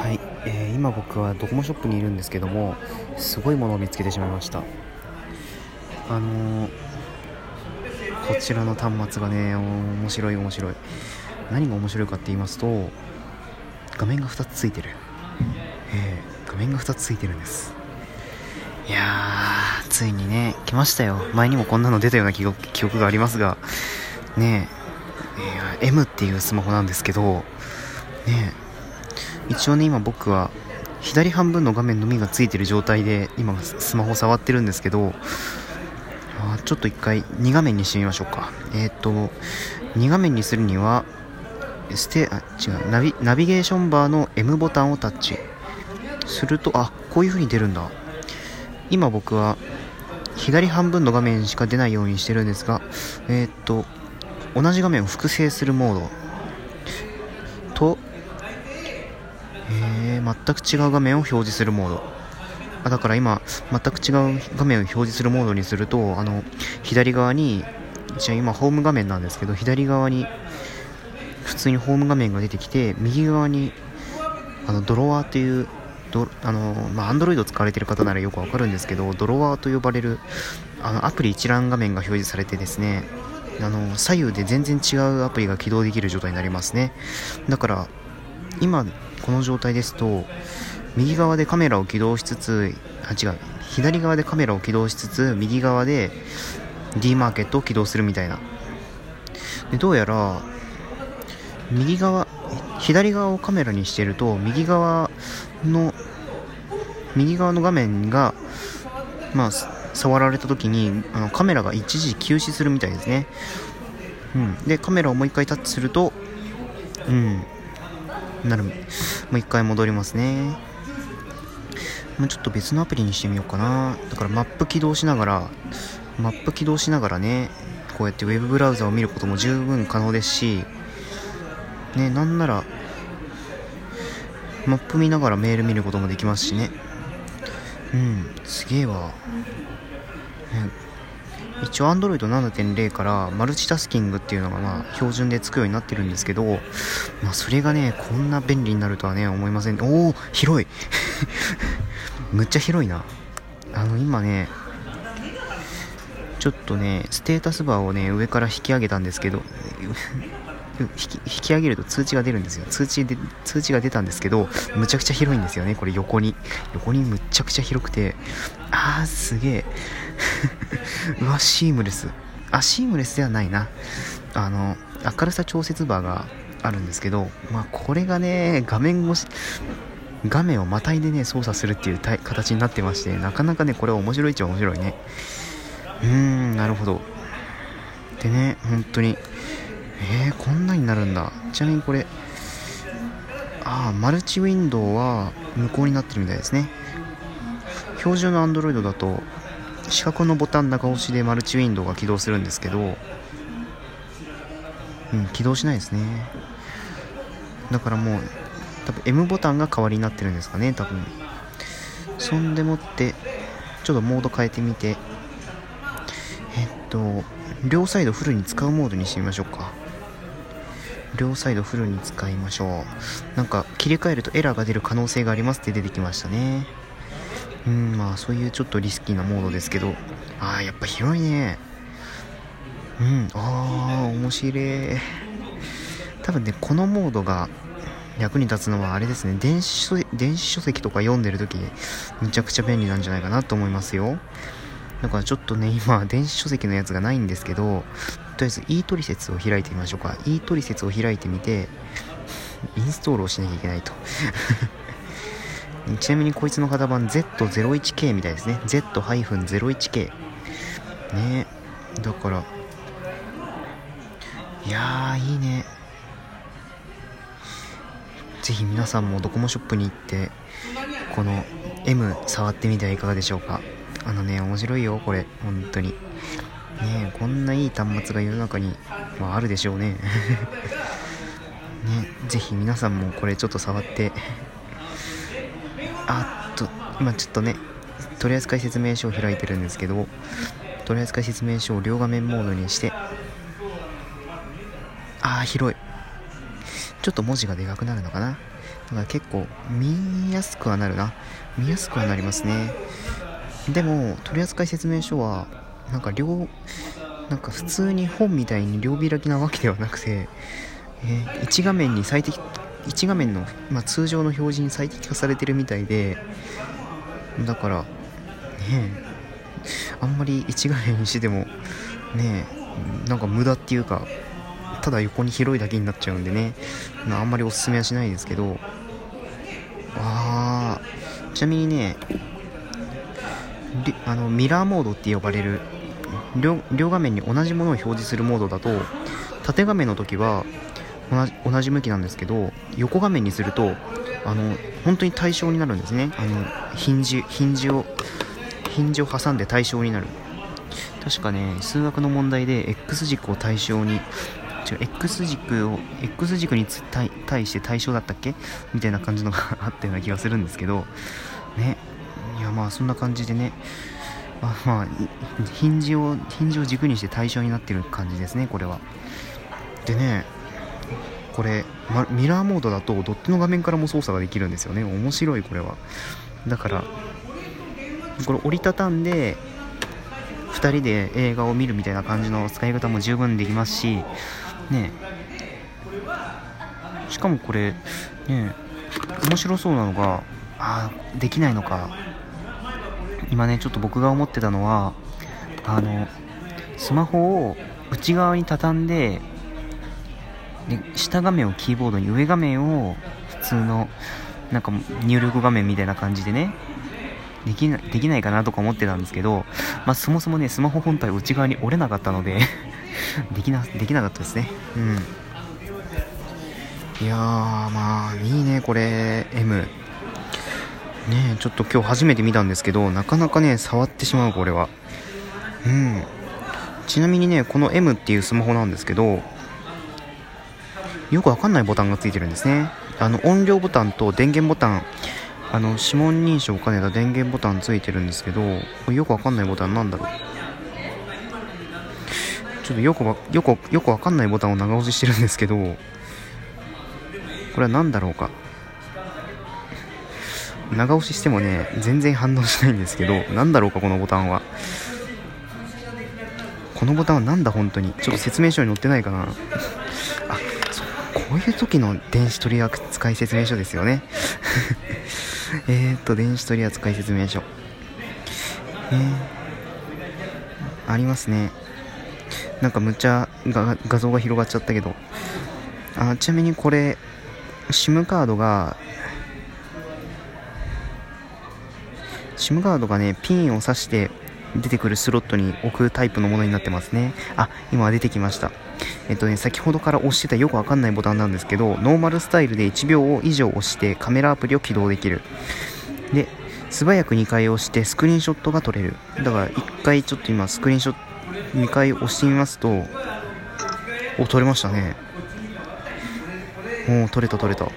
はい、えー、今僕はドコモショップにいるんですけどもすごいものを見つけてしまいました。あのー、こちらの端末がね面白い面白い。何が面白いかって言いますと画面が2つついてる。えー、画面が2つついてるんです。いやーついにね来ましたよ。前にもこんなの出たような記憶がありますがねえ、M っていうスマホなんですけどねえ一応ね今僕は左半分の画面のみがついてる状態で今スマホ触ってるんですけどあちょっと一回2画面にしてみましょうか。えっ、ー、と2画面にするにはステあ違うナビナビゲーションバーの M ボタンをタッチ。するとあこういう風に出るんだ。今僕は左半分の画面しか出ないようにしてるんですがえっ、ー、と同じ画面を複製するモード。とえー、全く違う画面を表示するモード。あだから今全く違う画面を表示するモードにするとあの左側に一応今ホーム画面なんですけど左側に普通にホーム画面が出てきて右側にあのドロワーというドあのまあ、Android 使われてる方ならよくわかるんですけどドロワーと呼ばれるあのアプリ一覧画面が表示されてですねあの左右で全然違うアプリが起動できる状態になりますね。だから今この状態ですと右側でカメラを起動しつつあ違う左側でカメラを起動しつつ右側で D マーケットを起動するみたいな。でどうやら右側左側をカメラにしてると右側の右側の画面がまあ触られた時にあのカメラが一時休止するみたいですね。うん。でカメラをもう一回タッチするとうん。なる。もう一回戻りますね。もうちょっと別のアプリにしてみようかな。だからマップ起動しながらマップ起動しながらねこうやって web ブラウザを見ることも十分可能ですしねなんならマップ見ながらメール見ることもできますしね。うんすげえわ、ね、一応 Android 7.0からマルチタスキングっていうのがまあ標準でつくようになってるんですけど、まあ、それがねこんな便利になるとはね思いません。おお広い。むっちゃ広いな。あの今ねちょっとねステータスバーをね上から引き上げたんですけど引き引き上げると通知が出るんですよ。通知で通知が出たんですけどむちゃくちゃ広いんですよねこれ横に。横にむちゃくちゃ広くて。あーすげえ。うわシームレス。あシームレスではないな。あの明るさ調節バーがあるんですけどまあこれがね画面越し画面をまたいでね操作するっていう形になってましてなかなかねこれは面白いっちゃ面白いね。うーんなるほど。でね本当にえー、こんなになるんだ。ちなみにこれああマルチウィンドウは無効になってるみたいですね。標準の Android だと四角のボタン中押しでマルチウィンドウが起動するんですけどうん起動しないですね。だからもう多分 M ボタンが代わりになってるんですかね多分。そんでもってちょっとモード変えてみて。えっと両サイドフルに使うモードにしてみましょうか。両サイドフルに使いましょう。なんか切り替えるとエラーが出る可能性がありますって出てきましたね。うんまあそういうちょっとリスキーなモードですけど。ああやっぱ広いね。うんああ面白い。多分ねこのモードが役に立つのはあれですね。電子書電子書籍とか読んでる時むちゃくちゃ便利なんじゃないかなと思いますよ。だからちょっとね今電子書籍のやつがないんですけどとりあえず e 取説を開いてみましょうか。e 取説を開いてみてインストールをしなきゃいけないと。ちなみにこいつの型番 Z01K みたいですね。Z-01K ね。だからいやーいいね。ぜひ皆さんもドコモショップに行ってこの M 触ってみてはいかがでしょうか。あのね面白いよこれ。本当に。ねこんないい端末が世の中に、まあ、あるでしょうね。ねぜひ皆さんもこれちょっと触って。あっと今ちょっとね取扱説明書を開いてるんですけど取扱説明書を両画面モードにして。ああ広い。ちょっと文字がでかくなるのかな？だから結構見やすくはなるな。見やすくはなりますね。でも取扱説明書はなんか両なんか普通に本みたいに両開きなわけではなくて、えー、1画面に最適1画面の、まあ、通常の表示に最適化されてるみたいでだからねあんまり1画面にしてもねなんか無駄っていうかただ横に広いだけになっちゃうんでねあんまりおすすめはしないですけどあーちなみにねあのミラーモードって呼ばれる両画面に同じものを表示するモードだと縦画面の時は同じ向きなんですけど横画面にするとあの本当に対称になるんですね。あのヒンジヒンジをヒンジを挟んで対称になる。確かね数学の問題で X 軸を対象に違う X 軸を X 軸に対して対象だったっけ？みたいな感じのがあったような気がするんですけどね。いやまあそんな感じでね。まあヒンジをヒンジを軸にして対象になってる感じですねこれは。でねこれ、ま、ミラーモードだとドットの画面からも操作ができるんですよね。面白いこれは。だからこれ折りたたんで2人で映画を見るみたいな感じの使い方も十分できますしね。しかもこれね面白そうなのがああできないのか。今ねちょっと僕が思ってたのはあのスマホを内側に畳んでで下画面をキーボードに上画面を普通のなんか入力画面みたいな感じでねできなできないかなとか思ってたんですけど、まあ、そもそもねスマホ本体内側に折れなかったので できなできなかったですね。うん。いやーまあいいねこれ M ねちょっと今日初めて見たんですけどなかなかね触ってしまうこれは。うん。ちなみにねこの M っていうスマホなんですけどよくわかんないボタンがついてるんですね。あの音量ボタンと電源ボタンあの指紋認証を兼ねた電源ボタンついてるんですけどよくわかんないボタンなんだろう。ちょっとよくよくよくわかんないボタンを長押ししてるんですけどこれは何だろうか。長押ししてもね全然反応しないんですけど何だろうかこのボタンは。このボタンは何だ本当に。ちょっと説明書に載ってないかな。あそうこういう時の電子取扱説明書ですよね。えっと電子取扱説明書。えー、ありますね。なんかむっちゃ画像が広がっちゃったけど。あちなみにこれ SIM カードが SIM カードがね、ピンを挿して出てくるスロットに置くタイプのものになってますね。あ、今出てきました。えっとね、先ほどから押してたよくわかんないボタンなんですけど、ノーマルスタイルで1秒以上押してカメラアプリを起動できる。で、素早く2回押してスクリーンショットが撮れる。だから1回ちょっと今スクリーンショット、2回押してみますと、お、撮れましたね。お撮れた撮れた。う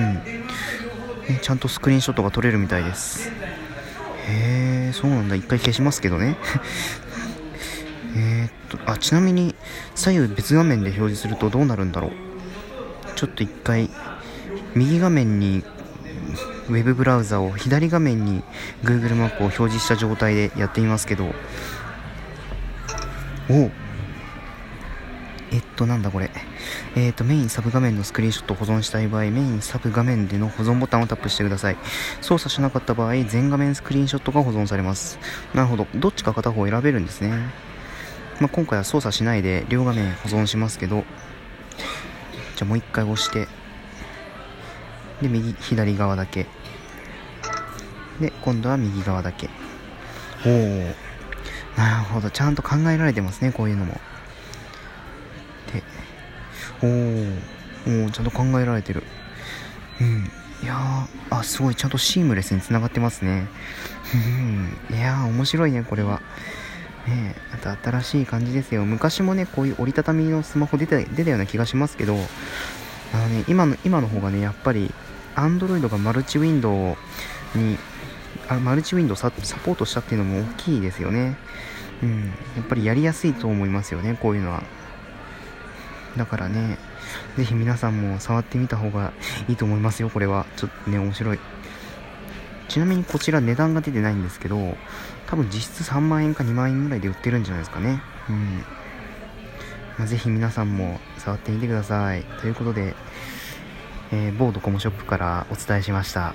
ん。ちゃんとスクリーンショットが撮れるみたいです。へえそうなんだ。一回消しますけどね。えっとあちなみに左右別画面で表示するとどうなるんだろう。ちょっと一回右画面にウェブブラウザを左画面に Google マップを表示した状態でやってみますけど。おえっとなんだこれえーと、メインサブ画面のスクリーンショットを保存したい場合、メインサブ画面での保存ボタンをタップしてください。操作しなかった場合、全画面スクリーンショットが保存されます。なるほど。どっちか片方選べるんですね。まあ、今回は操作しないで両画面保存しますけど、じゃあもう一回押して、で、右、左側だけ。で、今度は右側だけ。おおなるほど。ちゃんと考えられてますね、こういうのも。おおちゃんと考えられてる。うん。いやーあすごいちゃんとシームレスにつながってますね。うん。いやー面白いねこれは。ねまた新しい感じですよ。昔もねこういう折りたたみのスマホ出た出たような気がしますけどあのね今の今の方がねやっぱり Android がマルチウィンドウにあマルチウィンドウササポートしたっていうのも大きいですよね。うん。やっぱりやりやすいと思いますよねこういうのは。だからねぜひ皆さんも触ってみた方がいいと思いますよ、これは。ちょっとね、面白い。ちなみにこちら値段が出てないんですけど、多分実質3万円か2万円ぐらいで売ってるんじゃないですかね。うん。まあ、ぜひ皆さんも触ってみてください。ということで、えー、某ドコモショップからお伝えしました。